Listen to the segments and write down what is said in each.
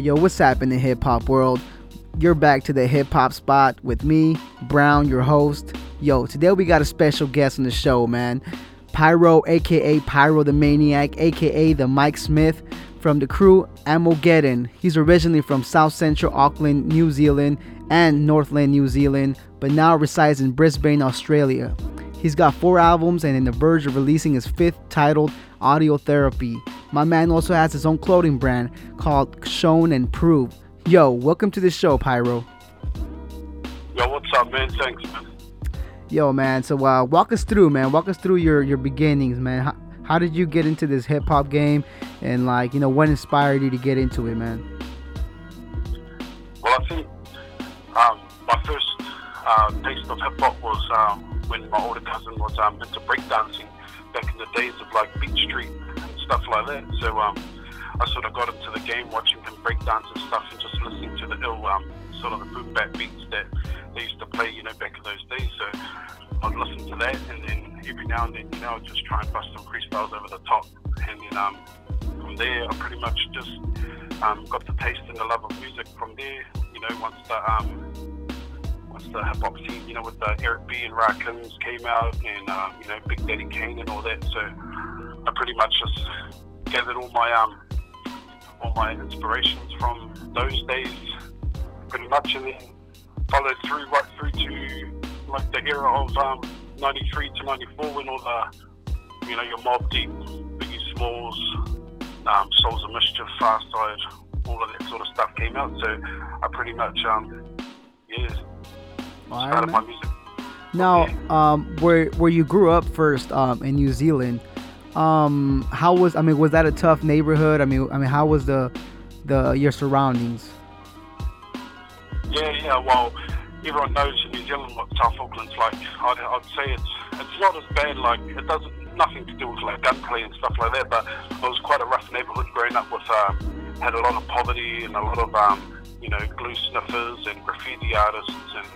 yo, what's happening, hip hop world? You're back to the hip hop spot with me, Brown, your host. Yo, today we got a special guest on the show, man. Pyro, aka Pyro the Maniac, aka the Mike Smith from the crew Armageddon. He's originally from South Central Auckland, New Zealand, and Northland, New Zealand, but now resides in Brisbane, Australia. He's got four albums and in the verge of releasing his fifth titled Audio Therapy. My man also has his own clothing brand called Shown and Prove. Yo, welcome to the show, Pyro. Yo, what's up, man? Thanks, man. Yo, man. So, uh, walk us through, man. Walk us through your your beginnings, man. How, how did you get into this hip hop game, and like, you know, what inspired you to get into it, man? Well, I think um, my first uh, taste of hip hop was um, when my older cousin was um, into breakdancing back in the days of like Beat Street and stuff like that. So um, I sort of got into the game watching him breakdance and stuff and just listening to the ill um, sort of the boom bap beats that they used to play, you know, back in those days. So I'd listen to that and then every now and then, you know, I'd just try and bust some freestyles over the top. And then um, from there, I pretty much just um, got the taste and the love of music from there. You know, once the um, the hip hop scene, you know, with the Eric B and Rakim came out, and um, you know, Big Daddy Kane and all that. So I pretty much just gathered all my um, all my inspirations from those days, pretty much, and then followed through right through to like the era of um, '93 to '94 when all the you know your Mobb Deep, Biggie Smalls, um, Souls of Mischief, Pharcyde, all of that sort of stuff came out. So I pretty much um, yeah Man. Now, um, where where you grew up first, um, in New Zealand, um, how was? I mean, was that a tough neighborhood? I mean, I mean, how was the the your surroundings? Yeah, yeah. Well, everyone knows in New Zealand what South Auckland's like. I'd, I'd say it's it's not as bad. Like it doesn't nothing to do with like gunplay and stuff like that. But it was quite a rough neighbourhood growing up with um, had a lot of poverty and a lot of um, you know glue sniffers and graffiti artists and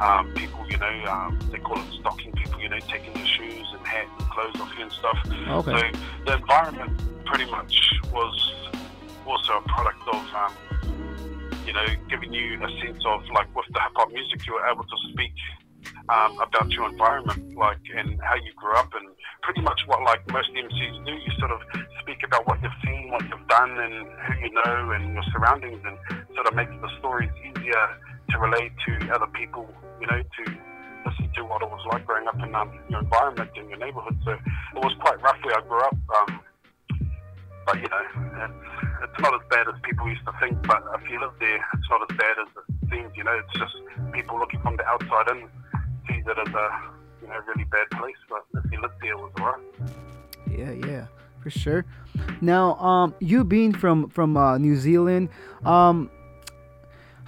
um, people. You know um, they call it stocking people. You know taking your shoes and hat and clothes off you and stuff. Okay. So the environment pretty much was also a product of um, you know, giving you a sense of like with the hip hop music, you were able to speak um, about your environment, like and how you grew up, and pretty much what like most MCs do. You sort of speak about what you've seen, what you've done, and who you know, and your surroundings, and sort of makes the stories easier to relate to other people. You know, to listen to what it was like growing up in um, your environment in your neighborhood. So it was quite rough where I grew up. Um, but you know, it's, it's not as bad as people used to think. But if you live there, it's not as bad as it seems. You know, it's just people looking from the outside in sees it as a you know really bad place. But if you lived there, it was alright. Yeah, yeah, for sure. Now, um, you being from from uh, New Zealand, um,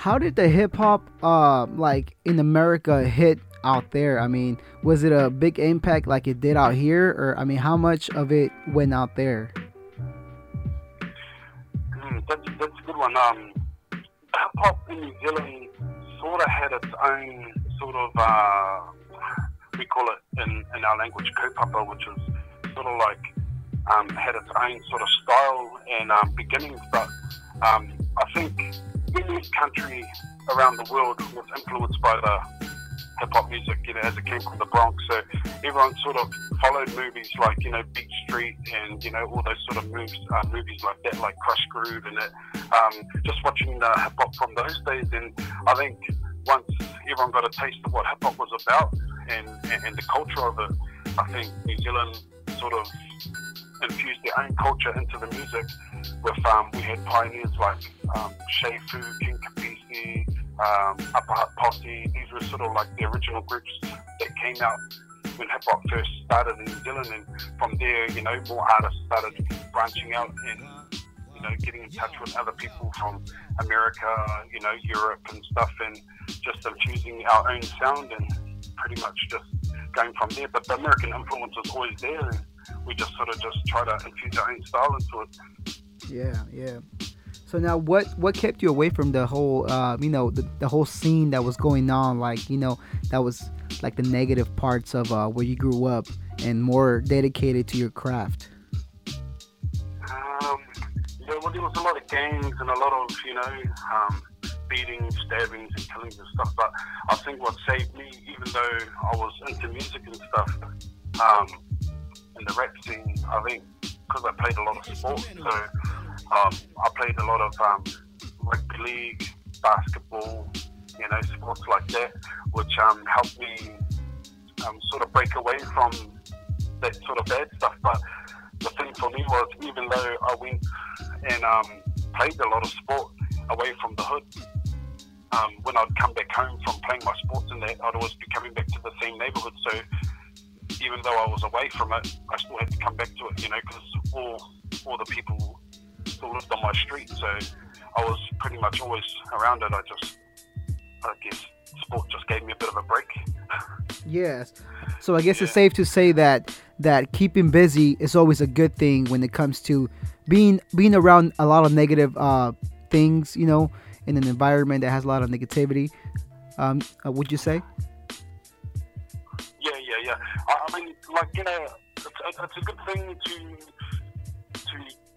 how did the hip hop uh like in America hit out there? I mean, was it a big impact like it did out here, or I mean, how much of it went out there? Mm, that's that's a good one. Um, hip hop in New Zealand sort of had its own sort of uh, we call it in, in our language kaupapa, which is sort of like um, had its own sort of style and um, beginnings. But um, I think any country around the world was influenced by the hip hop music, you know, as it came from the Bronx. So everyone sort of followed movies like, you know, Beat Street and, you know, all those sort of moves, uh, movies like that, like Krush Groove and it. Um, just watching hip hop from those days. And I think once everyone got a taste of what hip hop was about and, and, and the culture of it, I think New Zealand sort of infused their own culture into the music. With um, we had pioneers like um, King Kapisi, um, Upper Hut Posse. These were sort of like the original groups that came out when hip hop first started in New Zealand, and from there, you know, more artists started branching out and you know getting in touch with other people from America, you know, Europe and stuff, and just infusing our own sound and pretty much just going from there. But the American influence was always there, and we just sort of just try to infuse our own style into it. Yeah, yeah. So now, what what kept you away from the whole, uh, you know, the, the whole scene that was going on? Like, you know, that was like the negative parts of uh, where you grew up, and more dedicated to your craft. Um, yeah, well, there was a lot of gangs and a lot of, you know, um, beatings, stabbings, and killings and stuff. But I think what saved me, even though I was into music and stuff, um, in the rap scene, I think because I played a lot of sports, So um, I played a lot of um, rugby league, basketball, you know, sports like that, which um, helped me um, sort of break away from that sort of bad stuff. But the thing for me was, even though I went and um, played a lot of sport away from the hood, um, when I'd come back home from playing my sports and that, I'd always be coming back to the same neighbourhood. So even though I was away from it, I still had to come back to it, you know, because all all the people still lived on my street. So I was pretty much always around it. I just, I guess, sport just gave me a bit of a break. yes. So I guess yeah. it's safe to say that that keeping busy is always a good thing when it comes to being being around a lot of negative uh, things, you know, in an environment that has a lot of negativity. Um, uh, would you say? I, mean, like you know, it's, it's, a good thing to to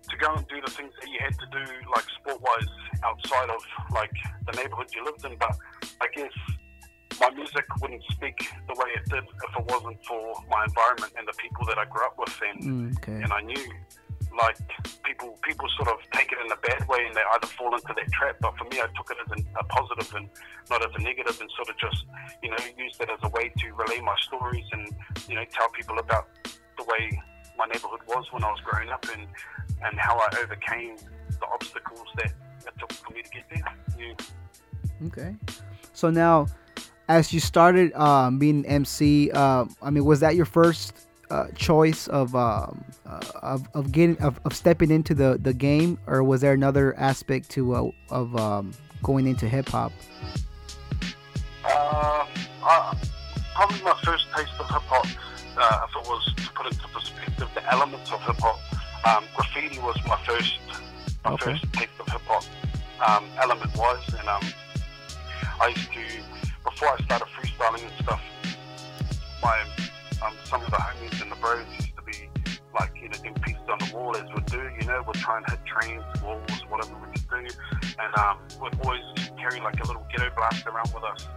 to go and do the things that you had to do, like sport-wise, outside of like the neighborhood you lived in. But I guess my music wouldn't speak the way it did if it wasn't for my environment and the people that I grew up with and mm, okay. and I knew like people people sort of take it in a bad way and they either fall into that trap. But for me, I took it as an, a positive and not as a negative, and sort of just you know use that as a way to relay my stories and you know tell people about the way my neighborhood was when I was growing up and and how I overcame the obstacles that it took for me to get there. Yeah. Okay. So now, as you started um, being MC, uh, I mean, was that your first uh, choice of, um, uh, of of getting of, of stepping into the, the game, or was there another aspect to uh, of um, going into hip hop? Uh, probably my first taste of hip hop, uh, if it was to put into perspective, the elements of hip hop. Um, graffiti was my first my okay. first taste of hip hop um, element was, and um, I used to before I started freestyling and stuff. My um, some of the homies and the bros used to be like, you know, doing pieces on the wall as we'd do, you know, we'd try and hit trains, walls, whatever we could do. And um, we'd always carry like a little ghetto blast around with us,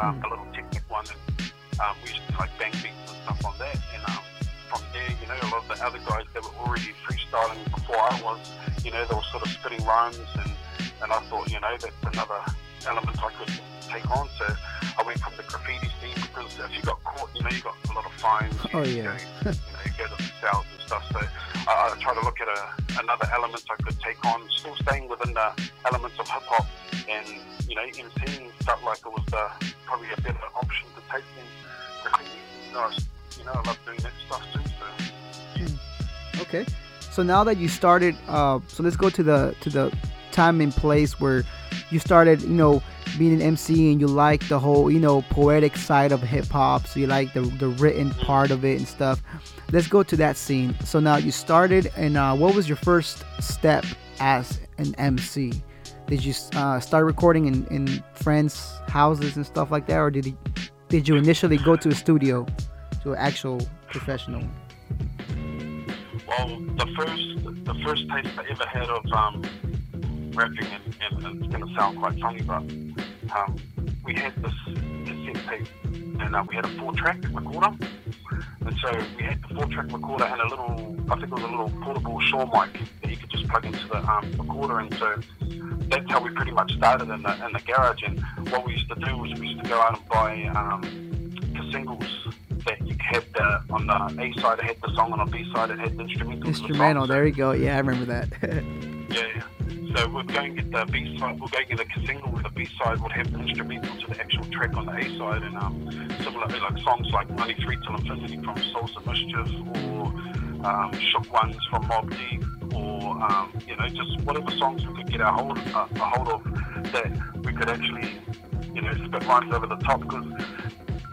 um, mm. a little Technic one. And um, we used to like bang beats and stuff on that. And um, from there, you know, a lot of the other guys that were already freestyling before I was, you know, they were sort of spitting rhymes. And, and I thought, you know, that's another element I could take on. So I went from the graffiti scene because if you got caught, you know, you got a lot of fines. You, oh, yeah. You, know, you, know, you go to the cells and stuff. So uh, I try to look at a, another element I could take on, still staying within the elements of hip hop. And, you know, MCing felt like it was the, probably a better option to take than graffiti. You know, I, you know, I love doing that stuff too. So, hmm. Okay. So now that you started, uh, so let's go to the to the time and place where you started, you know, being an MC and you like the whole, you know, poetic side of hip hop, so you like the the written part of it and stuff. Let's go to that scene. So now you started, and uh, what was your first step as an MC? Did you uh, start recording in, in friends' houses and stuff like that, or did you, did you initially go to a studio, to an actual professional? Well, the first the first taste I ever had of um, rapping, and, and, and it's going to sound quite funny, but um, we had this cassette tape, and uh, we had a four-track recorder. And so we had the four-track recorder and a little, I think it was a little portable Shure mic that you could just plug into the um, recorder. And so that's how we pretty much started in the, in the garage. And what we used to do was we used to go out and buy um, singles that you had the, on the A side it had the song, and on B side it had the instrumental. Instrumental, the there you go. Yeah, I remember that. yeah. So we'd go and get the B side, we'll go get a single with the B side would have the instrumental to the actual track on the A side, and um, similarly like songs like 93 Till Infinity from Souls of Mischief, or um, Shook Ones from Mobb Deep, or um, you know just whatever songs we could get our hold uh, a hold of that we could actually you know spit rhymes over the top because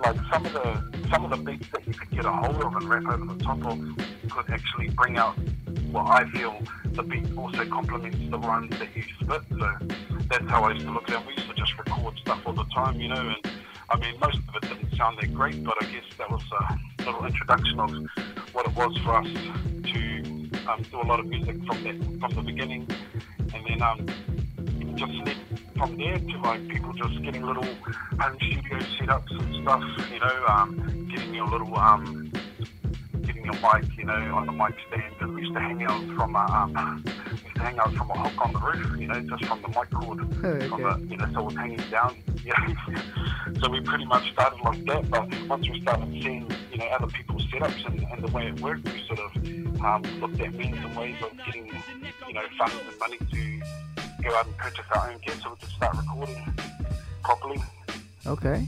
like some of the some of the beats that you could get a hold of and rap over the top of could actually bring out what I feel the beat also complements the rhymes that you spit. So that's how I used to look at it. We used to just record stuff all the time, you know, and I mean, most of it didn't sound that great, but I guess that was a little introduction of what it was for us to um, do a lot of music from that, from the beginning. and then um, just led from there to like people just getting little home studio setups and stuff, you know, um, getting your little um, your mic, you know, on the mic stand. And we used to hang out from a um, used to hang out from a hook on the roof, you know, just from the mic cord, Okay. from the, you know, so it was hanging down. Yeah. so we pretty much started like that, but once we started seeing, you know, other people's setups and, and the way it worked, we sort of um, looked at means and ways of getting, you know, funds and money to go out and purchase our own gear so we could start recording properly. Okay.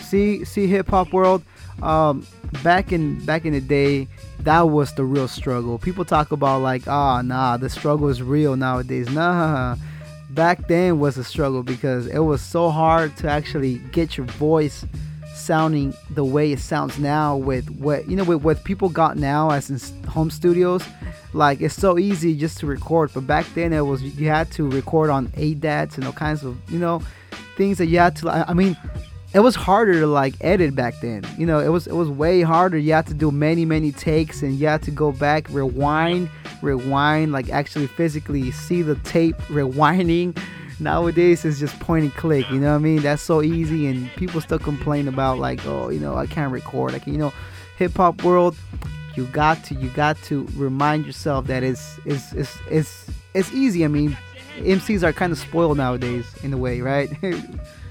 See, see, hip hop world. Um, back in back in the day, that was the real struggle. People talk about like, ah, nah, the struggle is real nowadays. Nah, back then was a struggle because it was so hard to actually get your voice sounding the way it sounds now with what you know with what people got now as in home studios like it's so easy just to record but back then it was you had to record on ADATs and all kinds of you know things that you had to I mean it was harder to like edit back then. You know it was it was way harder. You had to do many many takes and you had to go back rewind rewind like actually physically see the tape rewinding. Nowadays it's just point and click you know what i mean? That's so easy and people still complain about like oh you know i can't record. Like you know hip hop world you got to you got to remind yourself that it's it's it's it's, it's easy. I mean mcs are kind of spoiled nowadays in a way right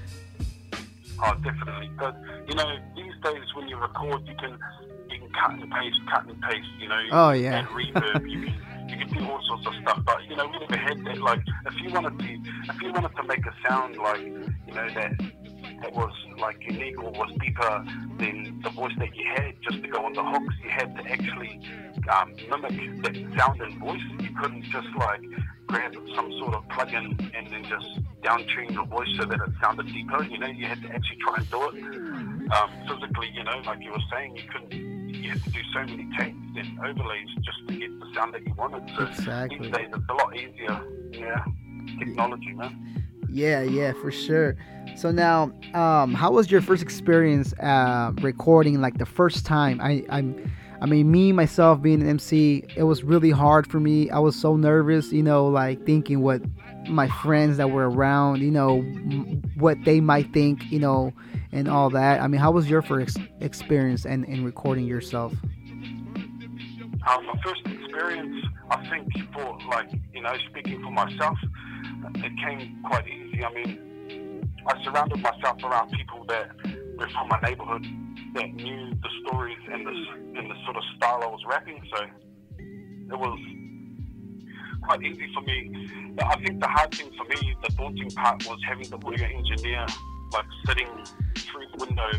Oh, definitely. But you know, these days when you record, you can you can cut and paste, cut and paste. You know, Oh, yeah. and reverb. you can you can do all sorts of stuff. But you know, we never had that. Like, if you wanted to, if you wanted to make a sound like you know that that was like unique or was deeper than the voice that you had, just to go on the hooks, you had to actually um, mimic that sound and voice. You couldn't just like grab some sort of plug-in and then just down tune your voice so that it sounded deeper. You know, you had to actually try and do it um, physically. You know, like you were saying, you couldn't. You had to do so many takes and overlays just to get the sound that you wanted. So Exactly. these days it's a lot easier. Yeah, technology, man. Yeah, yeah, for sure. So now, um, how was your first experience uh, recording? Like the first time, I, I'm, I mean, me myself being an MC, it was really hard for me. I was so nervous, you know, like thinking what my friends that were around, you know, what they might think, you know, and all that. I mean, how was your first experience and in recording yourself? Um, my first experience, I think, for like you know, speaking for myself, it came quite easy. I mean, I surrounded myself around people that were from my neighborhood that knew the stories and the and the sort of style I was rapping. So it was quite easy for me. I think the hard thing for me, the daunting part, was having the audio engineer like sitting through the window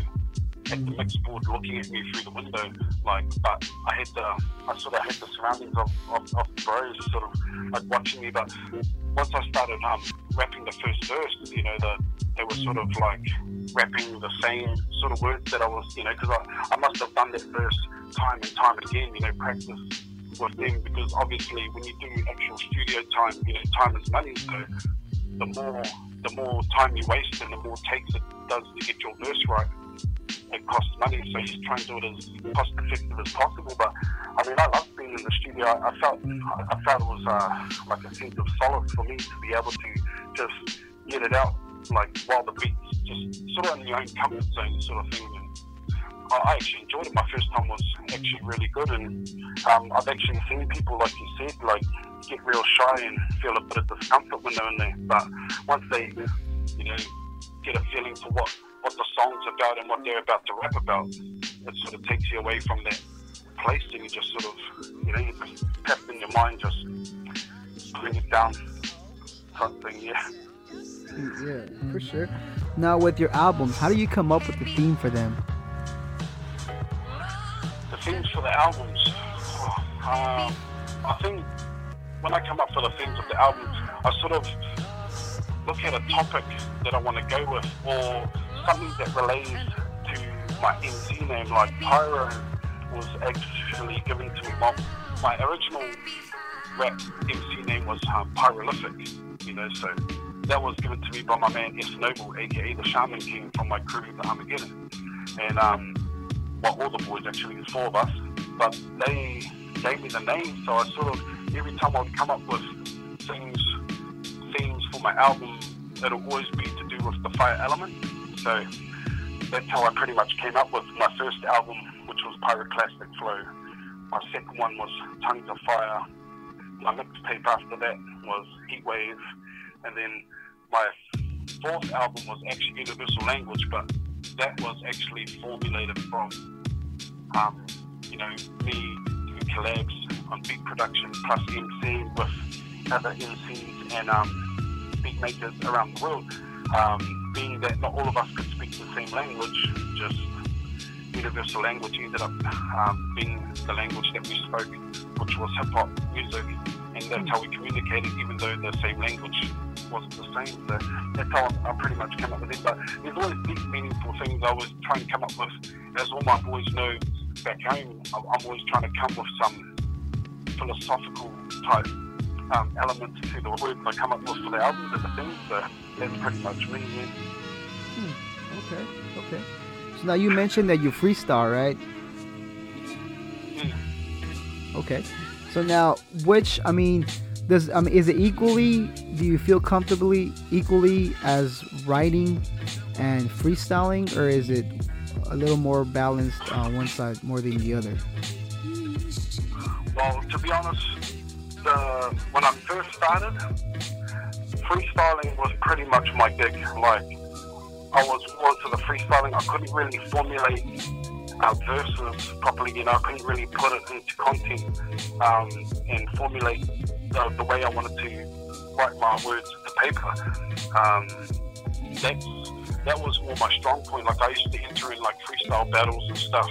at the mix board looking at me through the window. Like, but I had the, I sort of had the surroundings of, of, of bros sort of like watching me. But once I started um, rapping the first verse, you know, the, they were sort of like rapping the same sort of words that I was, you know, because I, I must have done that verse time and time again, you know, practice with them because obviously when you do actual studio time, you know, time is money. So the more the more time you waste and the more takes it does to get your verse right, it costs money. So you try and do it as cost effective as possible. But I mean, I love being in the studio. I, I felt I felt it was uh, like a sense of solace for me to be able to just get it out like while the beats just sort of in your own comfort zone sort of thing. And I I actually enjoyed it. My first time was actually really good, and um, I've actually seen people, like you said, like get real shy and feel a bit of discomfort when they're in there. But once they, you know, get a feeling for what what the song's about and what they're about to rap about, it sort of takes you away from that place, and you just sort of, you know, you just tap in your mind, just bring it down, type thing. Yeah. Yeah, for sure. Now, with your albums, how do you come up with the theme for them? the themes for the albums. Um, I think when I come up for the themes of the albums, I sort of look at a topic that I want to go with, or something that relates to my MC name. Like Pyro was actually given to me. My, my original rap MC name was um, Pyrolific, you know, so that was given to me by my man S Noble, aka the Shaman King from my crew, the Armageddon. And um, well, all the boys actually, there's four of us, but they gave me the name, so I sort of, every time I'd come up with things themes for my album, it'll always be to do with the fire element. So that's how I pretty much came up with my first album, which was Pyroclastic Flow. My second one was Tongues of Fire. My mixtape after that was Heatwave. And then my fourth album was actually Universal Language, but that was actually formulated from, um, you know, me doing collabs on beat production plus MC with other MCs and um, beat makers around the world. Um, being that not all of us could speak the same language, just universal language ended up um, being the language that we spoke, which was hip hop music, and that's how we communicated, even though the same language wasn't the same. So that's how I, I pretty much came up with it. But there's always deep, meaningful things I always try and come up with. As all my boys know back home, I'm always trying to come with some philosophical type um, elements to the words I come up with for the albums and the things. So that's pretty much me. Yeah. Hmm. Okay. Okay. So now you mentioned that you freestyle, right? Okay. So now, which I mean, does I mean, is it equally? Do you feel comfortably equally as writing and freestyling, or is it a little more balanced on one side more than the other? Well, to be honest, the, when I first started, freestyling was pretty much my gig. Like, I was more into the freestyling. I couldn't really formulate uh, verses properly. You know, I couldn't really put it into content um, and formulate the, the, way I wanted to write my words to paper. Um, that was more my strong point. Like I used to enter in like freestyle battles and stuff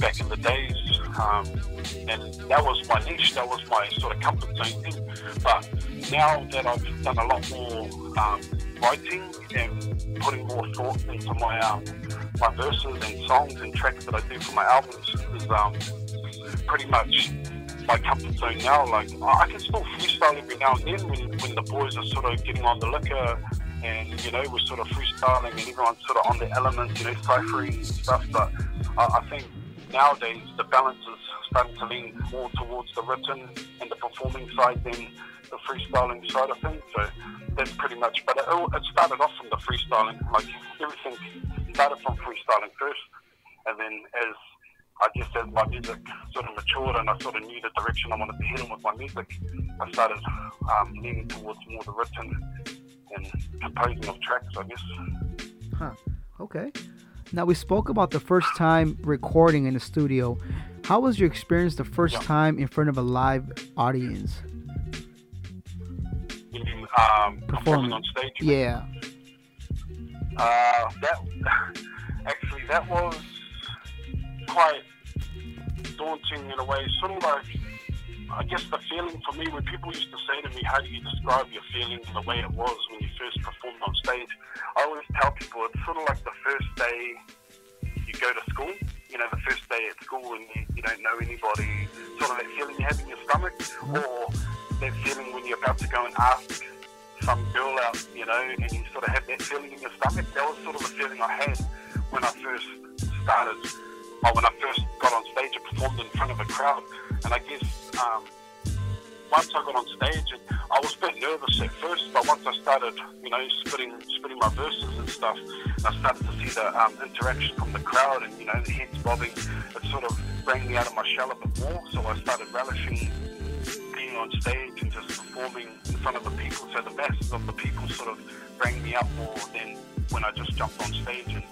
back in the days, um, and that was my niche. That was my sort of comfort zone thing. But now that I've done a lot more um, writing and putting more thought into my um, my verses and songs and tracks that I do for my albums is um, pretty much my comfort zone now. Like I can still freestyle every now and then when, when the boys are sort of getting on the liquor and you know we're sort of freestyling and everyone's sort of on the elements, you know, ciphering stuff. But I, I think nowadays the balance is starting to lean more towards the written and the performing side than the freestyling side of things. So that's pretty much. But it, it started off from the freestyling. Like everything started from freestyling first, and then as I guess as my music sort of matured and I sort of knew the direction I wanted to head in with my music, I started um, leaning towards more the written and composing of tracks, I guess. Huh. Okay. Now we spoke about the first time recording in the studio. How was your experience the first time in front of a live audience? You mean um, performing on stage? Yeah. Uh, that actually that was quite daunting in a way. Sort of like I guess the feeling for me when people used to say to me, "How do you describe your feeling the way it was when you first performed on stage?" I always tell people it's sort of like the first day you go to school. You know, the first day at school and you, you don't know anybody. Sort of that feeling you have in your stomach, mm-hmm. or that feeling when you're about to go and ask some girl out, you know, and you sort of have that feeling in your stomach. That was sort of the feeling I had when I first started, or when I first got on stage and performed in front of a crowd. And I guess um, once I got on stage, and I was a bit nervous at first, but once I started, you know, spitting, spitting my verses and stuff, I started to see the um, interaction from the crowd and, you know, the heads bobbing, it sort of bring me out of my shell a bit more. So I started relishing being on stage and just performing in front of the people. So the masses of the people sort of bring me up more than when I just jumped on stage and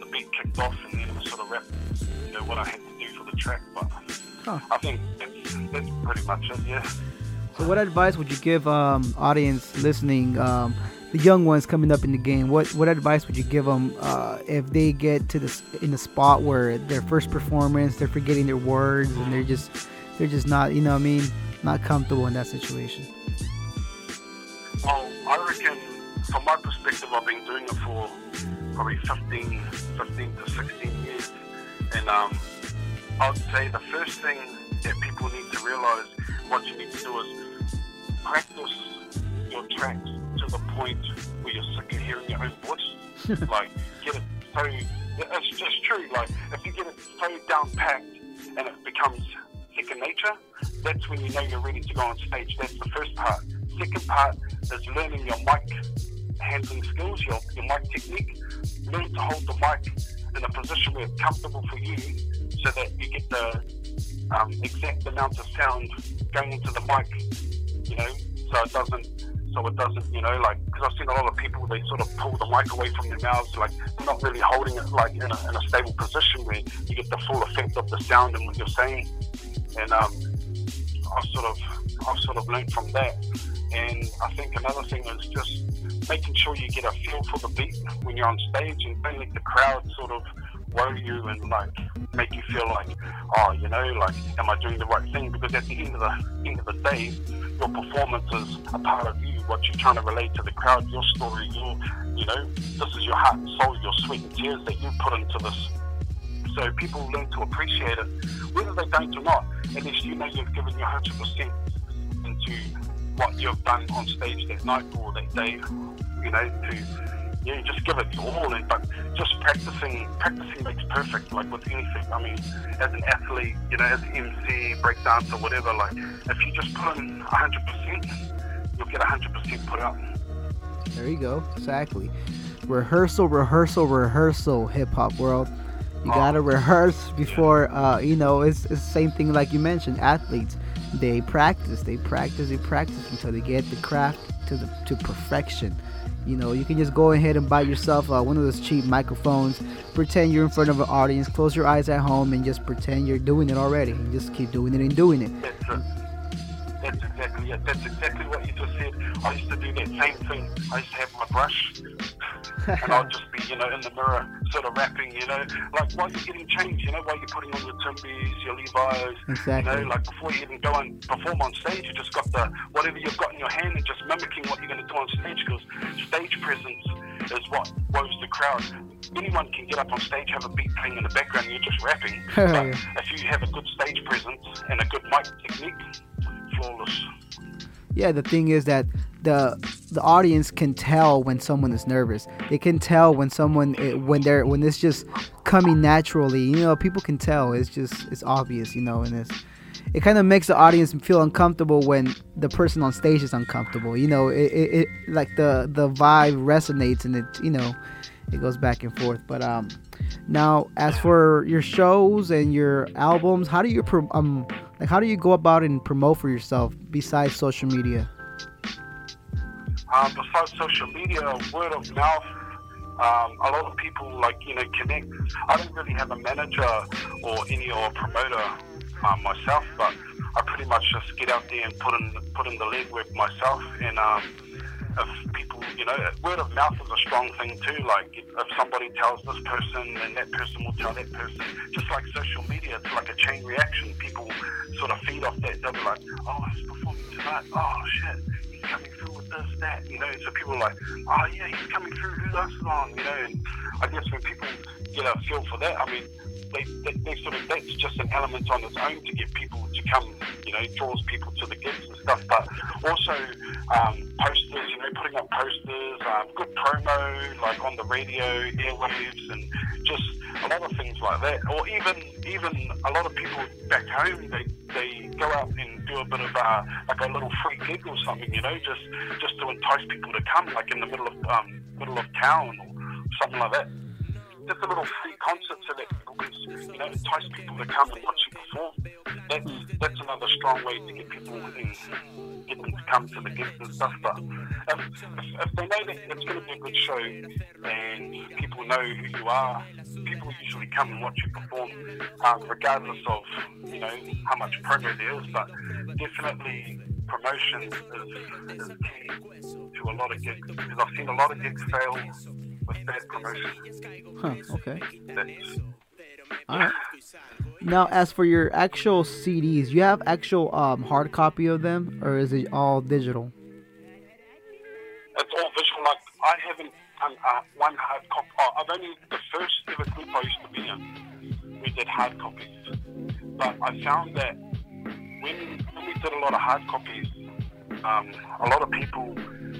the beat kicked off and then it was sort of rap, you know, what I had to do for the track. But huh. I think that's, that's pretty much it, yeah. So, what advice would you give um, audience listening, um, the young ones coming up in the game? What what advice would you give them uh, if they get to this in the spot where their first performance, they're forgetting their words and they're just they're just not, you know, what I mean, not comfortable in that situation? Well, I reckon, from my perspective, I've been doing it for probably 15, 15 to 16 years, and um, I'd say the first thing that people need to realize, what you need to do is practice your tracks to the point where you're sick of hearing your own voice. like, get it so, it's just true. Like, if you get it so down packed and it becomes second nature, that's when you know you're ready to go on stage. That's the first part. Second part is learning your mic handling skills, your, your mic technique. Learn to hold the mic in a position where it's comfortable for you so that you get the um, exact amount of sound going into the mic, you know, so it doesn't, so it doesn't, you know, like, because I've seen a lot of people, they sort of pull the mic away from their mouths, like, not really holding it, like, in a, in a stable position where you get the full effect of the sound and what you're saying. And um, I've sort of, I've sort of learned from that. And I think another thing is just making sure you get a feel for the beat when you're on stage and don't let the crowd sort of worry you and like make you feel like, oh, you know, like, am I doing the right thing? Because at the end of the end of the day, your performance is a part of you. What you're trying to relate to the crowd, your story, your, you know, this is your heart and soul, your sweat and tears that you put into this. So people learn to appreciate it, whether they don't or not. At least you know you've given your hundred percent into what you've done on stage that night or that day. You know, to yeah, just give it your all. And but just practicing, practicing makes perfect. Like with anything. I mean, as an athlete, you know, as an MC, breakdancer, whatever. Like if you just put in hundred percent, you'll get hundred percent put out. There you go. Exactly. Rehearsal, rehearsal, rehearsal. Hip hop world. You oh. gotta rehearse before. Uh, you know, it's, it's the same thing like you mentioned. Athletes, they practice, they practice, they practice until they get the craft to the to perfection. You know, you can just go ahead and buy yourself uh, one of those cheap microphones. Pretend you're in front of an audience. Close your eyes at home and just pretend you're doing it already. And just keep doing it and doing it. That's, exactly it. That's exactly what you just said. I used to do that same thing. I used to have my brush and I'll just be, you know, in the mirror, sort of rapping, you know, like while you're getting changed, you know, while you're putting on your Timbys, your Levi's, exactly. you know, like before you even go and perform on stage, you just got the whatever you've got in your hand and just mimicking what you're going to do on stage because stage presence is what wows the crowd. Anyone can get up on stage, have a beat playing in the background, and you're just rapping. Oh, but if you have a good stage presence and a good mic technique, Yeah, the thing is that the the audience can tell when someone is nervous. They can tell when someone eh, when they're when it's just coming naturally. You know, people can tell. It's just it's obvious. You know, and it's it kind of makes the audience feel uncomfortable when the person on stage is uncomfortable. You know, it, it, it like the the vibe resonates and it you know it goes back and forth. But um, now as for your shows and your albums, how do you um like how do you go about and promote for yourself besides social media? Um, besides social media, word of mouth, um, a lot of people like you know connect. I don't really have a manager or any or promoter um, myself, but I pretty much just get out there and put in put in the legwork myself. And um, if people, you know, word of mouth is a strong thing too. Like if, somebody tells this person, then that person will tell that person. Just like social media, it's like a chain reaction. People sort of feed off that. They'll be like, oh, he's performing tonight. Oh shit he's coming through with this, that, you know. So people are like, oh yeah, he's coming through, who else on, you know. And I guess when people get a feel for that, I mean, they, they, they sort of that's just an element on its own to get people to come, you know, draws people to the gigs and stuff. But also um, posters, you know, putting up posters, um, good promo like on the radio, airwaves, and just a lot of things like that. Or even even a lot of people back home, they they go out and do a bit of uh, like a little free gig or something, you know, just just to entice people to come, like in the middle of um, middle of town or something like that. Just a little free concert so that people you know, entice people to come and watch you perform. That's that's another strong way to get people get them to come to the gigs and stuff. But if, if, if they know that it's going to be a good show and people know who you are, people usually come and watch you perform, um, regardless of you know how much promo there is. But definitely promotion is, is key to a lot of gigs because I've seen a lot of gigs fail Huh. Okay. All right. Now, as for your actual CDs, you have actual um, hard copy of them, or is it all digital? It's all visual. Like I haven't um, uh, one hard copy. Oh, I've only the first ever group I used to be in. We did hard copies, but I found that when, when we did a lot of hard copies, um, a lot of people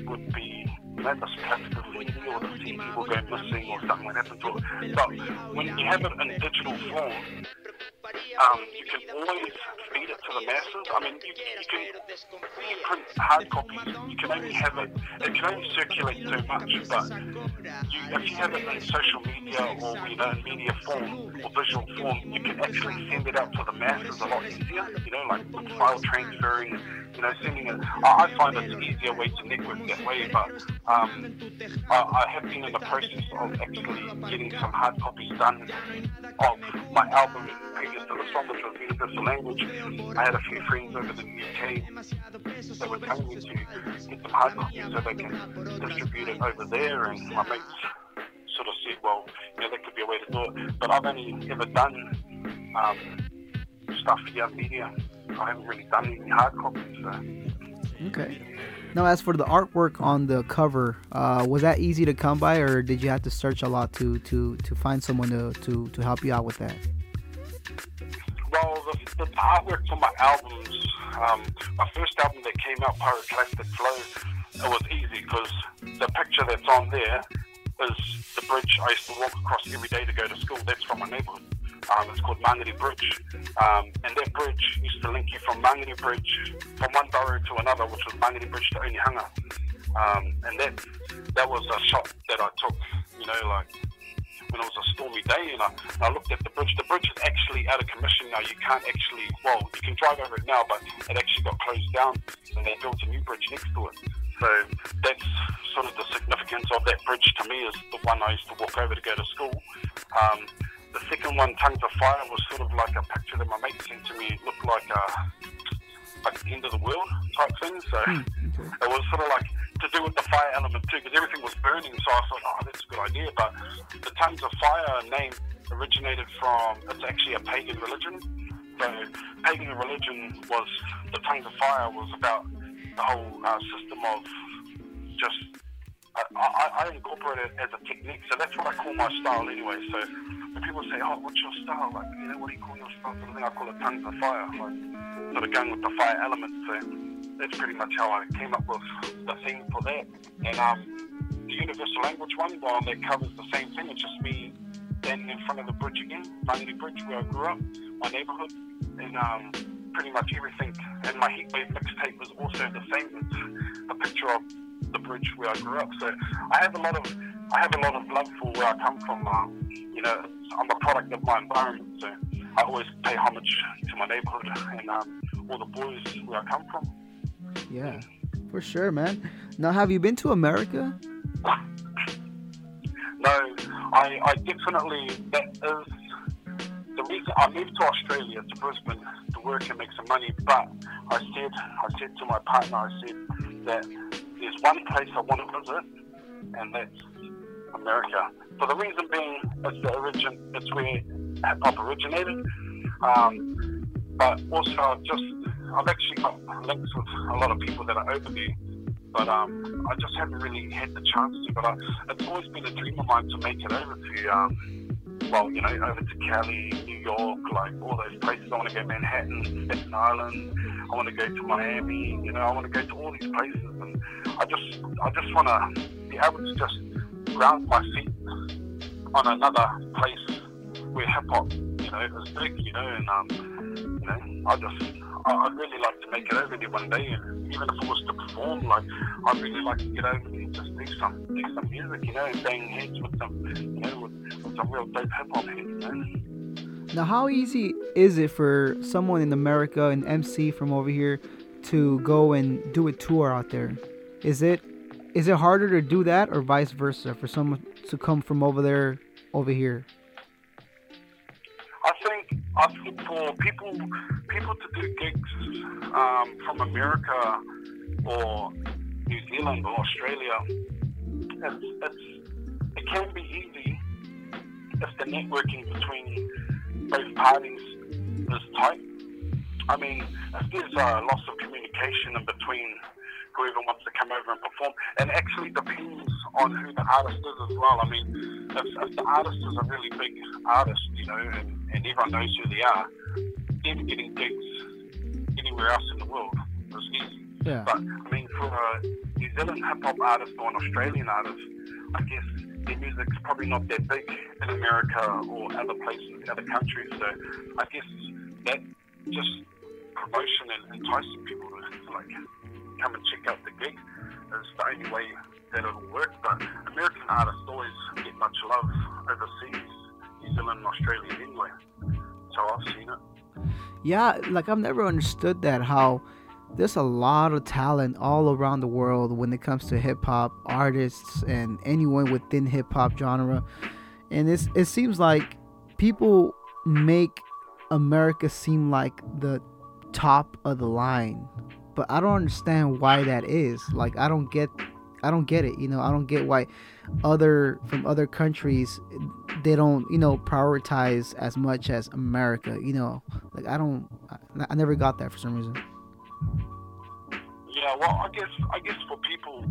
would be misplaced the CD or the CD will go missing or something like that. But when you have it in digital form, um, you can always feed it to the masses. I mean, you, you can you print hard copies. You can only have it. It can only circulate so much. But you, if you have it in social media or you know in media form or visual form, you can actually send it out to the masses a lot easier. You know, like with file transferring. You know, sending it. I, I find it's an easier way to network that way. But um, I, I have been in the process of actually getting some hard copies done of my album previous to this one, which was Universal Language. I had a few friends over the UK that were telling me to get some hard copies so they can distribute it over there, and my mates sort of said, well, you know, that could be a way to do it. But I've only ever done um, stuff young media. I haven't really done any hard copies. So. Okay. Now, as for the artwork on the cover, uh, was that easy to come by, or did you have to search a lot to to, to find someone to, to, to help you out with that? Well, the, the artwork for my albums, um, my first album that came out, Pyroclastic Flow, it was easy because the picture that's on there is the bridge I used to walk across every day to go to school. That's from my neighborhood. Um, it's called Mangere Bridge. Um, and that bridge used to link you from Mangere Bridge, from one borough to another, which was Mangere Bridge to Onehunga. Um, and that that was a shot that I took, you know, like when it was a stormy day, and I, and I looked at the bridge. The bridge is actually out of commission now. You can't actually, well, you can drive over it now, but it actually got closed down, and they built a new bridge next to it. So that's sort of the significance of that bridge to me is the one I used to walk over to go to school. Um, the second one, Tongues of Fire, was sort of like a picture that my mate sent to me. It looked like a like the end of the world type thing. So Hmm, okay. it was sort of like to do with the fire element too, because everything was burning. So I thought, oh, that's a good idea. But the Tongues of Fire name originated from it's actually a pagan religion. So pagan religion was the Tongues of Fire was about the whole uh, system of just. I, I, I incorporate it as a technique, so that's what I call my style anyway. So when people say, "Oh, what's your style?" Like, you know, what do you call your style? Sort of thing. I call it tongues of fire, like sort of going with the fire element. So that's pretty much how I came up with the theme for that. And um, the universal language one, well, that covers the same thing. It's just me standing in front of the bridge again, Mangere Bridge, where I grew up, my neighbourhood, and um, pretty much everything. And my heatwave mixtape was also the same. It's a picture of the bridge where I grew up. So I have a lot of I have a lot of love for where I come from. Um, you know, I'm a product of my environment, so I always pay homage to my neighborhood and um, all the boys where I come from. Yeah, for sure, man. Now, have you been to America? No, I, I definitely that is the reason I moved to Australia to Brisbane to work and make some money. But I said I said to my partner, I said that there's one place I want to visit, and that's America. For the reason being, it's the origin, it's where hip hop originated. Um, but also, I've just I've actually got links with a lot of people that are over there. But um, I just haven't really had the chance to. But I, it's always been a dream of mine to make it over to, um, well, you know, over to Cali, York, like all those places. I want to go Manhattan, Staten Island. I want to go to Miami. You know, I want to go to all these places, and I just, I just want to be able to just ground my feet on another place where hip hop, you know, is big. You know, and um, you know, I just. I- I'd really like to make it over there one day, and even if it was to perform, like I'd really like to get over there and just do some do some music, you know, bang heads with some, you know, with, with some real dope hip hop heads, you know. Now, how easy is it for someone in America, an MC from over here, to go and do a tour out there? Is it is it harder to do that, or vice versa, for someone to come from over there over here? I think I for people people to do gigs um, from America or New Zealand or Australia, it's, it's it can be easy if the networking between both parties is tight. I mean, if there's a loss of communication in between whoever wants to come over and perform, and it actually depends on who the artist is as well. I mean, if, if the artist is a really big artist, you know, and, and everyone knows who they are, them getting gigs anywhere else in the world is easy. Yeah. But I mean, for a New Zealand hip hop artist or an Australian artist, I guess their music's probably not that big in America or other places, other countries. So I guess that just promotion and enticing people to like come and check out the gig is the only way that it'll work. But American artists always get much love overseas, New Zealand and Australia anyway. So I've seen it. Yeah, like I've never understood that how there's a lot of talent all around the world when it comes to hip hop artists and anyone within hip hop genre. And it's it seems like people make America seem like the top of the line. But I don't understand why that is. Like I don't get I don't get it, you know. I don't get why other from other countries they don't, you know, prioritize as much as America, you know. Like I don't I, I never got that for some reason. Yeah, well, I guess I guess for people,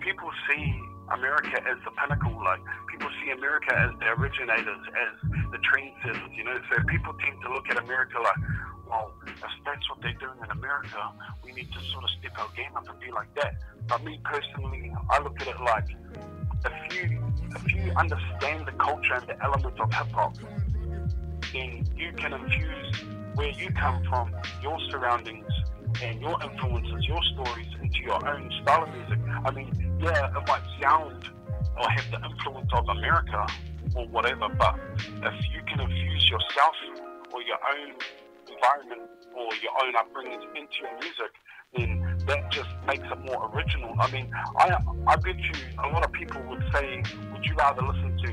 people see America as the pinnacle. Like people see America as the originators, as the trendsetters. You know, so people tend to look at America like, well, if that's what they're doing in America, we need to sort of step our game up and be like that. But me personally, I look at it like if you if you understand the culture and the elements of hip hop, then you can infuse where you come from, your surroundings, and your influences, your stories into your own style of music. I mean, yeah, it might sound or have the influence of America or whatever, but if you can infuse yourself or your own environment or your own upbringing into your music, then that just makes it more original. I mean, I I bet you a lot of people would say, would you rather listen to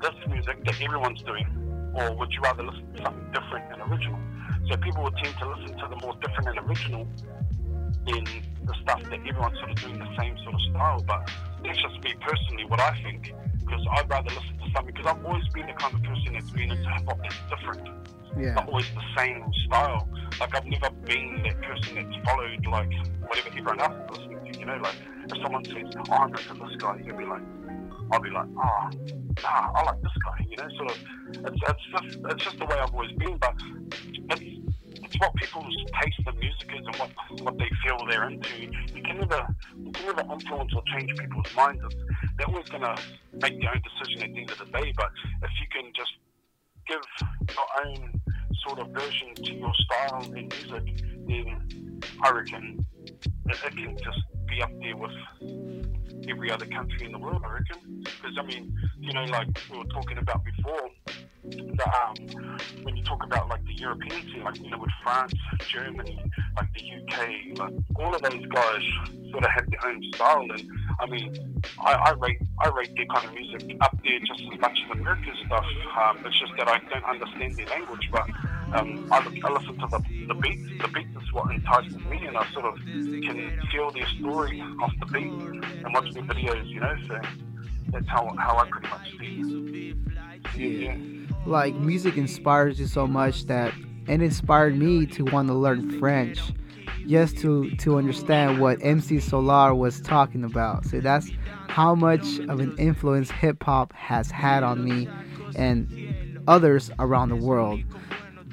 this music that everyone's doing, or would you rather listen to something different and original? So people would tend to listen to the more different and original than the stuff that everyone's sort of doing the same sort of style. But that's just me personally, what I think, because I'd rather listen to something, because I've always been the kind of person that's been into hip hop that's different. Yeah. Not always the same style. Like I've never been that person that's followed like whatever everyone else is listening to. You know, like if someone says, "Oh, I'm into this guy," you'll be like, "I'll be like, oh, nah, I like this guy." You know, sort of. It's, it's just it's just the way I've always been. But it's it's what people's taste of music is and what what they feel they're into. You can never you can never influence or change people's minds. They're always gonna make their own decision at the end of the day. But if you can just give your own sort of version to your style in music, then I reckon it can just be up there with every other country in the world, I reckon. Because, I mean, you know, like we were talking about before, the, um, when you talk about like the European scene, like, you know, with France, Germany, like the UK, like all of those guys sort of have their own style. And I mean, I, I rate I rate their kind of music up there just as much as America's stuff. Um, it's just that I don't understand their language, but um, I, look, I listen to the, the beat. The beat is what entices me, and I sort of can feel their story off the beat and watch their videos, you know. So that's how, how I pretty much see, it. Yeah. Like music inspires you so much that it inspired me to want to learn French just to to understand what MC Solaar was talking about. So that's how much of an influence hip hop has had on me and others around the world.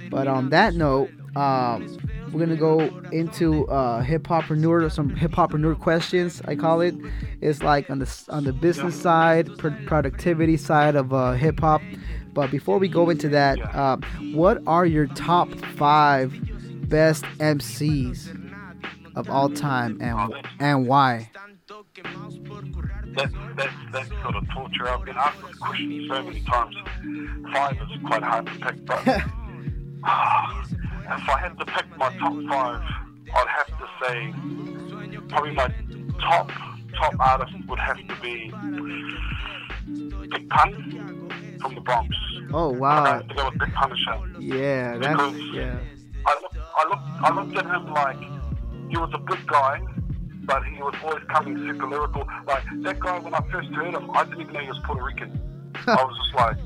But on that note, um, we're gonna go into uh, hip hoppreneur, some hip hoppreneur questions. I call it. It's like on the on the business side, pr- productivity side of uh, hip hop. But before we go into that, uh, what are your top five best MCs of all time, and and why? That's, that's, that's sort of torture. I've been asked this question so many times. Five is quite hard to pick, but if I had to pick my top five, I'd have to say probably my top top artist would have to be Big Pun from the Bronx. Oh wow! To go with Big Punisher. Yeah, that's Because yeah. I looked, I looked, I looked at him like he was a good guy, but he was always coming super lyrical. Like that guy, when I first heard him, I didn't even know he was Puerto Rican. I was just like,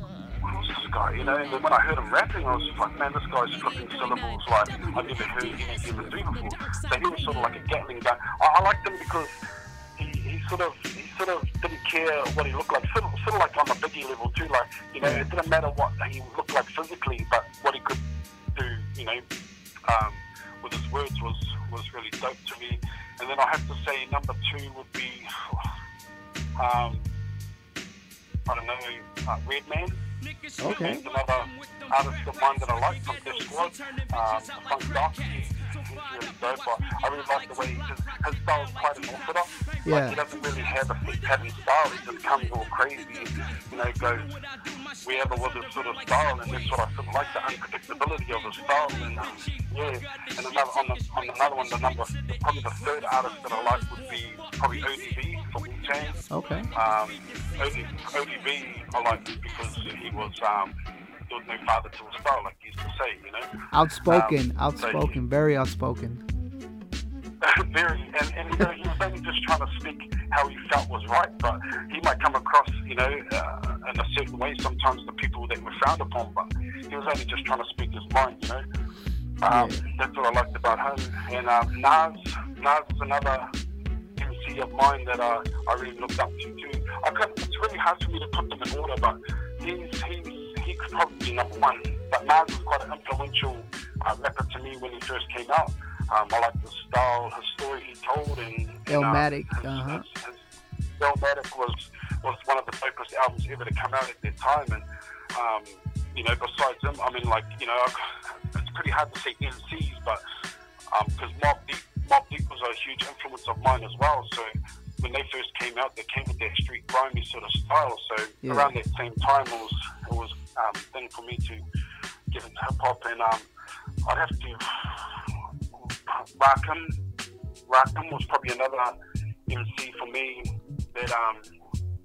who's this guy? You know. And then when I heard him rapping, I was like, man, this guy's flipping syllables like I've never heard anything do before. So he was sort of like a Gatling gun. I, I liked him because he, he sort of he sort of didn't care what he looked like. Sort of, sort of like on a biggie level too. Like you know, it didn't matter what he looked like physically, but what he could do. You know, um, with his words was was really dope to me. And then I have to say number two would be um, I don't know, uh, Redman. Okay. He's another artist of mine that I like from this squad. Um, Funk Doc, he's, he's really dope. I, I really like the way he just, his style is quite unorthodox. Yeah. Like, he doesn't really have a set pattern style. He just comes all crazy, you know, goes wherever with his sort of style, and that's what I sort of like, the unpredictability of his style. And um, yeah, and another on, the, on another one, the number, probably the third artist that I like would be probably ODB from Wu Tang. Okay. Um, OD, ODB I like because he was um, there was no father to his style, like he used to say, you know. Outspoken, Um, outspoken, very outspoken. very, and, and you know, he was only just trying to speak how he felt was right, but he might come across, you know, uh, in a certain way sometimes the people that were frowned upon, but he was only just trying to speak his mind, you know. Um, Yeah. That's what I liked about him. And um, Nas, Nas is another MC of mine that uh, I really looked up to too. I could, it's really hard for me to put them in order, but he's, he's, he could probably be number one. But Nas was quite an influential uh, rapper to me when he first came out. Um, I like the style, his story he told, and, and um, Illmatic, his, uh-huh. his, his Illmatic was was one of the dopest albums ever to come out at that time, and um, you know, besides him, I mean, like you know, it's pretty hard to say MCs, but because Mobb Deep, Mobb Deep was a huge influence of mine as well. So when they first came out, they came with that street grimy sort of style. So Yeah. around that same time, it was it was um, thing for me to get into hip hop, and um, I'd have to Rakim. Rakim was probably another MC for me that um,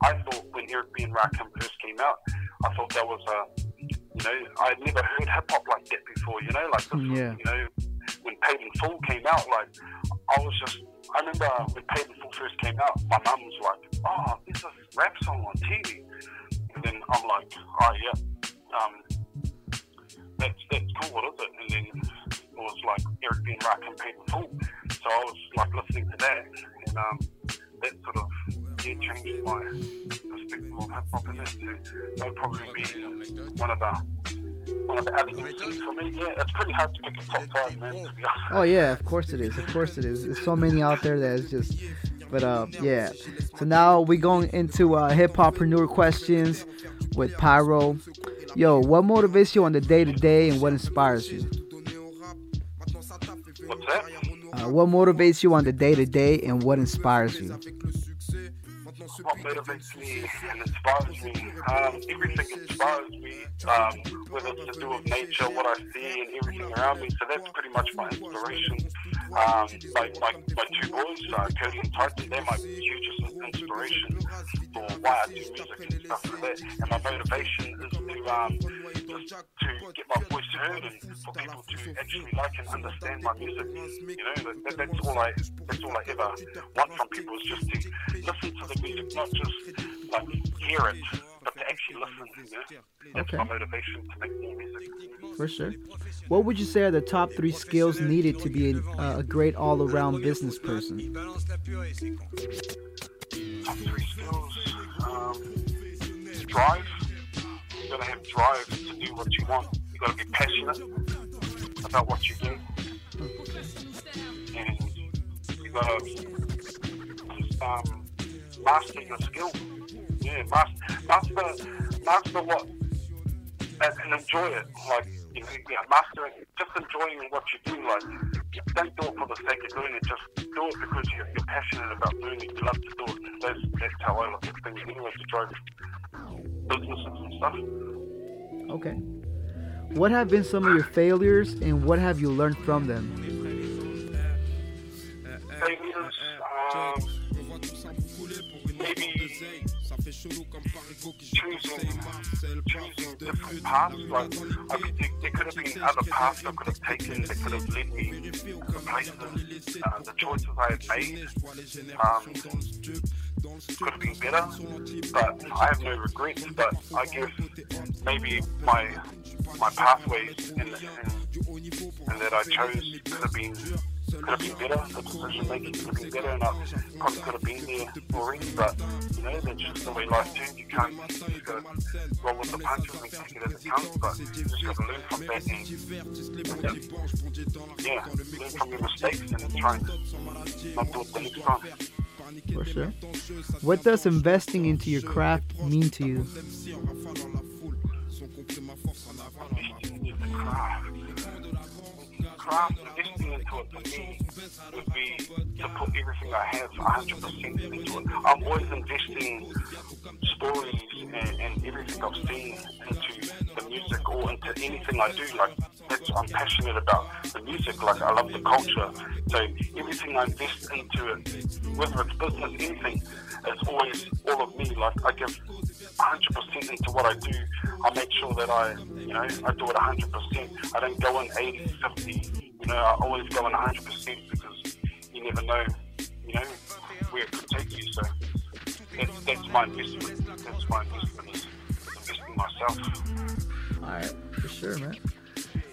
I thought when Eric B and Rakim first came out, I thought that was a you know I'd never heard hip hop like that before. You know, like this was, Yeah. you know when Paid in Full came out, like I was just I remember when Paid in Full first came out, my mum was like, "Oh, there's a rap song on TV," and then I'm like, "Oh yeah." Um, that's that's cool, what is it? And then it was like Eric B and Rakim paid in full. So I was like listening to that and um that sort of yeah, changed my perspective of hip hop too. That would probably be one of the one of the other for me. Yeah, it's pretty hard to pick a top five, man, to be honest. Oh yeah, of course it is. Of course it is. There's so many out there that is just. But uh, yeah. So now we going into uh, hip hoppreneur questions with Pyro. Yo, what motivates you on the day to day and what inspires you? What's that? Uh, what motivates you on the day to day and what inspires you? What motivates me and inspires me. Um, everything inspires me, um, whether it's to do with nature, what I see, and everything around me. So that's pretty much my inspiration. Um, my, my, two boys, uh, Cody and Titan, they're my hugest inspiration for why I do music and stuff like that. And my motivation is to um, to get my voice heard and for people to actually like and understand my music. You know, that, that's all I that's all I ever want from people is just to listen to the music, not just like hear it, but to actually listen. You know? That's Okay. my motivation to make more music. For sure. What would you say are the top three skills needed to be a, uh, a great all around business person? Top three skills. Um, drive. You gotta have drive to do what you want. You've gotta be passionate about what you do, and you gotta just um, master your skill. Yeah, master, master, master what, and, and enjoy it. Like you know, yeah, master it. Just enjoying what you do. Like don't do it for the sake of doing it. Just do it because you're, you're passionate about doing it. You love to do it. That's, that's how I look at things. Anyway, to drive businesses and stuff. Okay. What have been some of your failures and what have you learned from them? failures, um, maybe choosing, choosing different paths. Like, I could, there, there could have been other paths I could have taken that could have led me to places. Uh, the choices I had made um, could have been better, but I have no regrets. But I guess maybe my my pathways and, and, and that I chose could have been could have been better. The decision making could have been better, and I probably could have been there already. But you know, that's just the way life turns. You can't you just gotta roll with the punches and take it as it comes. But you just got to learn from that and yeah, learn from your mistakes and try and not do it the next time. For sure. What does investing into your craft mean to you? Ah. Craft, into it for me would be to put everything I have 100% into it. I'm always investing stories and, and everything I've seen into the music or into anything I do. Like that's I'm passionate about the music. Like I love the culture. So everything I invest into it, whether it's business, anything, it's always all of me. Like I give 100% into what I do. I make sure that I, you know, I do it 100%. I don't go in 80, 50. You know, I always go in 100% because you never know, you know, where it could take you. So that's, that's my investment. That's my investment is investing myself. All right, for sure, man.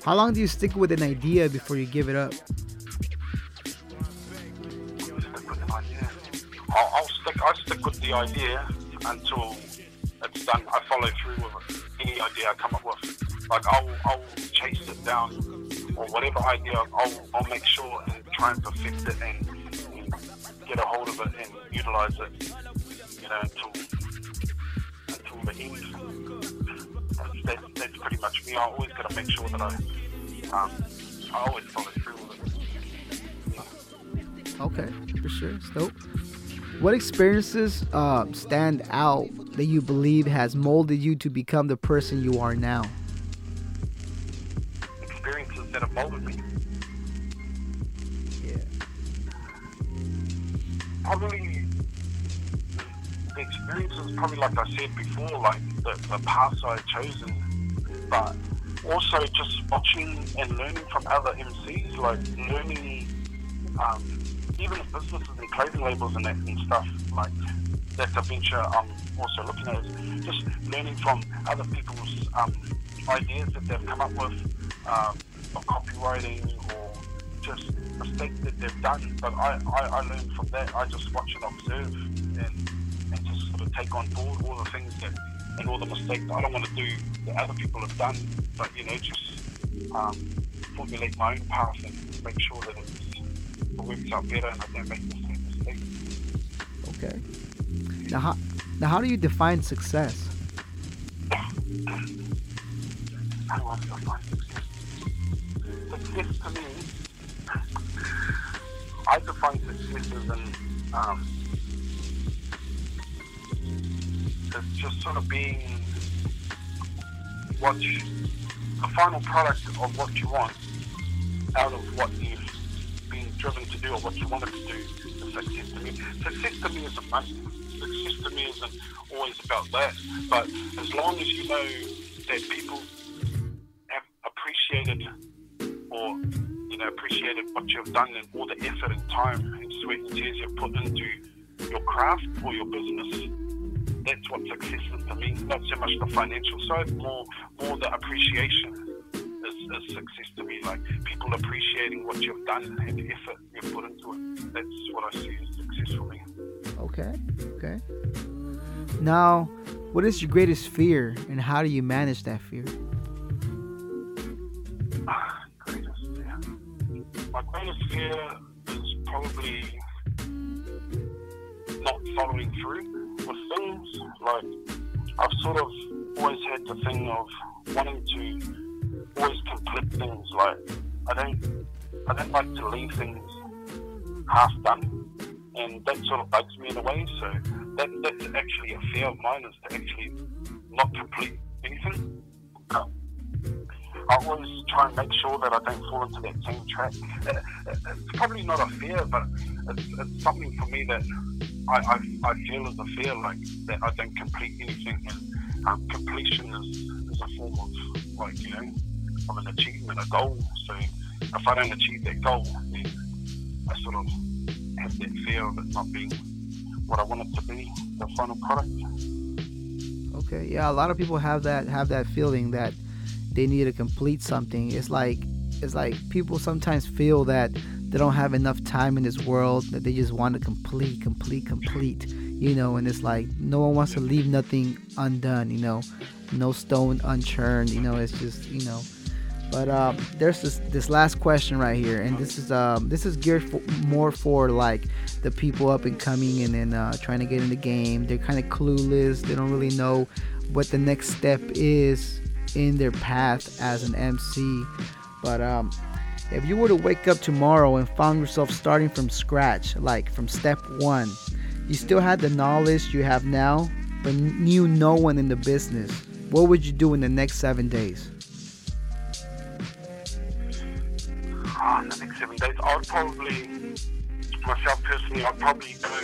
How long do you stick with an idea before you give it up? I'll, I'll stick. I stick with the idea until it's done. I follow through with any idea I come up with. Like I'll, I'll chase it down or whatever idea. I'll, I'll make sure and try and perfect it and, get a hold of it and utilize it. You know until until the end. That's, that's, that's pretty much me. I always got to make sure that I um, I always follow through with it. Okay, for sure. Dope. What experiences uh, stand out that you believe has molded you to become the person you are now? Experiences that have molded me. Yeah. Probably the experiences, probably like I said before, like the, the paths I've chosen, but also just watching and learning from other MCs, like learning um, even businesses and clothing labels and that and stuff. Like that's a venture I'm also looking at. Is just learning from other people's um, ideas that they've come up with, um, of copywriting or just mistakes that they've done. But I, I, I learn from that. I just watch and observe and, and just sort of take on board all the things that and all the mistakes I don't want to do that other people have done. But you know, just um, formulate my own path and make sure that it's, it better and I don't make the same mistakes. Okay. Now, how, now, how do you define success? How do I define success? Success to me, I define success as an um, as just sort of being what you, the final product of what you want out of what been driven to do or what you wanted to do success to me. Success to me isn't money. Success to me isn't always about that. But as long as you know that people have appreciated or you know appreciated what you've done and all the effort and time and sweat and tears you've put into your craft or your business, that's what success is to me. Not so much the financial side, more more the appreciation is, is success to me. Like people appreciating what you've done and the effort you've put into it. That's what I see as success for me. Okay. Okay. Now, what is your greatest fear, and how do you manage that fear? Ah, greatest fear. My greatest fear is probably not following through with things. Like I've sort of always had the thing of wanting to always complete things. Like I don't, I don't like to leave things half done, and that sort of bugs me in a way. So that that's actually a fear of mine is to actually not complete anything. Um, I always try and make sure that I don't fall into that same trap. Uh, It's probably not a fear, but it's, it's something for me that I, I, I feel as a fear, like that I don't complete anything. And um, completion is, is a form of, like, you know, of an achievement, a goal. So if I don't achieve that goal, then I sort of have that fear of it not being what I want it to be, the final product. Okay. Yeah, a lot of people have that have that feeling that they need to complete something. It's like it's like people sometimes feel that they don't have enough time in this world that they just want to complete, complete, complete. You know, and it's like no one wants to leave nothing undone. You know, no stone unturned. You know, it's just you know, But uh, there's this this last question right here, and this is um this is geared for, more for like the people up and coming and then uh, trying to get in the game. They're kind of clueless. They don't really know what the next step is in their path as an MC. But um, if you were to wake up tomorrow and found yourself starting from scratch, like from step one, you still had the knowledge you have now, but knew no one in the business. What would you do in the next seven days? In the next seven days, I would probably, myself personally, I'd probably go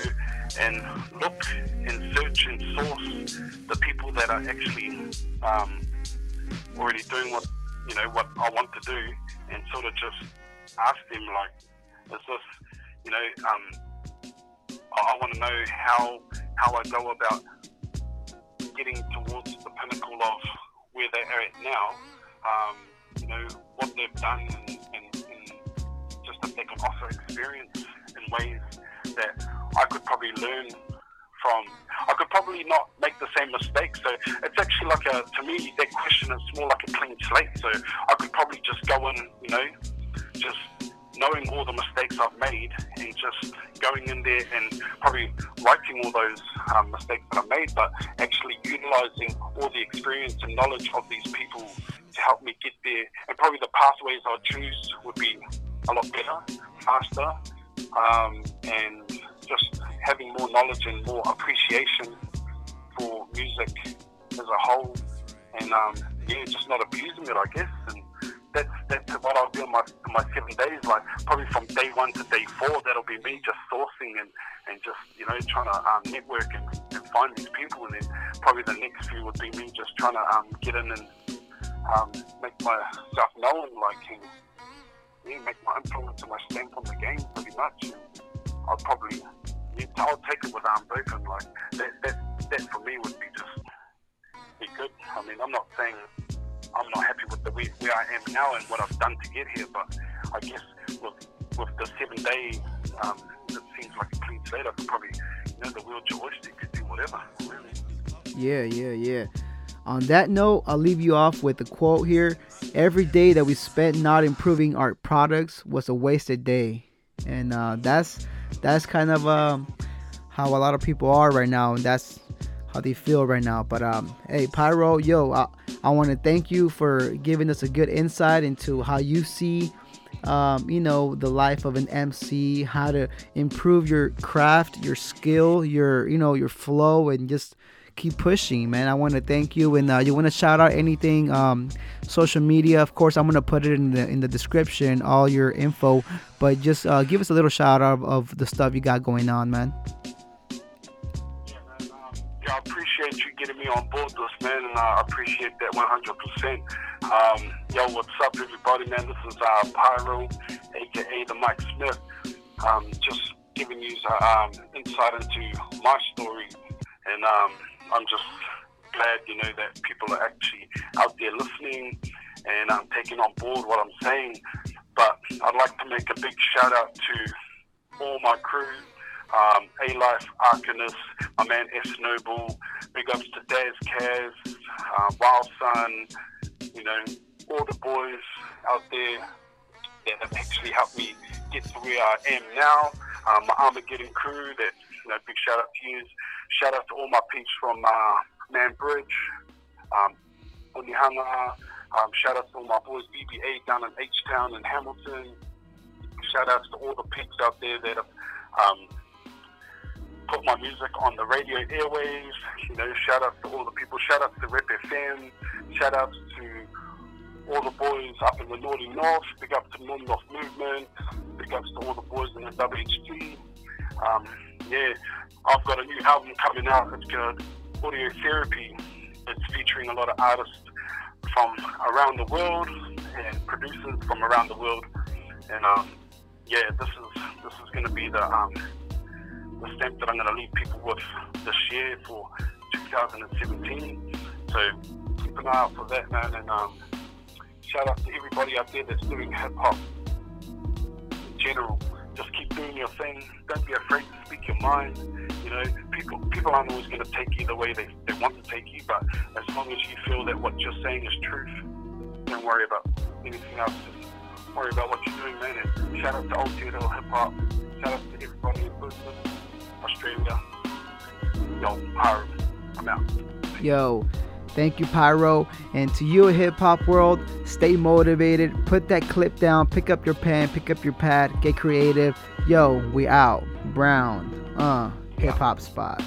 and look and search and source the people that are actually um, already doing what you know what I want to do, and sort of just ask them like, is this, you know, um, I, I want to know how how I go about getting towards the pinnacle of where they're at now. Um, you know what they've done, and, and, just they can offer experience in ways that I could probably learn from. I could probably not make the same mistakes. So it's actually like a, to me, that question is more like a clean slate. So I could probably just go in, you know, just knowing all the mistakes I've made and just going in there and probably writing all those um, mistakes that I've made, but actually utilizing all the experience and knowledge of these people to help me get there. And probably the pathways I choose would be a lot better, faster, um, and just having more knowledge and more appreciation for music as a whole, and um, yeah, just not abusing it, I guess. And that's that's what I'll do in my in my seven days. Like probably from day one to day four, that'll be me just sourcing and, and just you know trying to um, network and, and find these people. And then probably the next few would be me just trying to um, get in and um, make myself known, like and yeah, make my influence and my stamp on the game pretty much. I'll probably I'll take it with arms open. Like that that that for me would be just be good. I mean, I'm not saying I'm not happy with the way where I am now and what I've done to get here. But I guess with with the seven day, um, it seems like a clean slate. I could probably, you know, the wheel joystick could do whatever. Really. Yeah, yeah, yeah. On that note, I'll leave you off with a quote here. Every day that we spent not improving our products was a wasted day, and uh, that's that's kind of um, how a lot of people are right now, and that's how they feel right now. But um, hey, Pyro, yo, I, I want to thank you for giving us a good insight into how you see, um, you know, the life of an MC, how to improve your craft, your skill, your, you know, your flow, and just keep pushing, man. I want to thank you, and uh, you want to shout out anything, um, social media. Of course, I'm gonna put it in the in the description, all your info. But just uh, give us a little shout out of, of the stuff you got going on, man. yeah i appreciate you getting me on board this, man, and I appreciate that 100%. Um, yo, what's up, everybody, man? This is uh, Pyro, aka the Mike Smith. Um, just giving you uh, um, insight into my story, and um, I'm just glad, you know, that people are actually out there listening and um, taking on board what I'm saying. But I'd like to make a big shout out to all my crew um, A Life, Arcanus, my man S Noble, big ups to Daz Kaz, uh, Wild Sun, you know, all the boys out there that have actually helped me get to where I am now. Um, my Armageddon crew, that, know, big shout out to you. Shout out to all my peeps from uh, Man Bridge, um, Onehunga. Um, shout out to all my boys BBA down in H Town and Hamilton. Shout outs to all the peeps out there that have um, put my music on the radio airwaves. You know, shout out to all the people. Shout out to Rep FM. Shout out to all the boys up in the Naughty North. Big up to North Movement. Big ups to all the boys in the WHT. Um, yeah, I've got a new album coming out. It's called Audio Therapy. It's featuring a lot of artists from around the world and producers from around the world. And um, yeah, this is this is going to be the um, the stamp that I'm going to leave people with this year for 2017. So keep an eye out for that, man. And um, shout out to everybody out there that's doing hip hop in general. Just keep doing your thing. Don't be afraid to speak your mind. You know, people people aren't always going to take you the way they, they want to take you, but as long as you feel that what you're saying is truth, don't worry about anything else. Just worry about what you're doing, man. And shout out to Aotearoa Hip Hop. Shout out to everybody in Brisbane, Australia. Yo, I'm out. Yo, thank you, Pyro. And to you, hip hop world, stay motivated. Put that clip down. Pick up your pen. Pick up your pad. Get creative. Yo, we out. Brown. Uh, hip hop spot.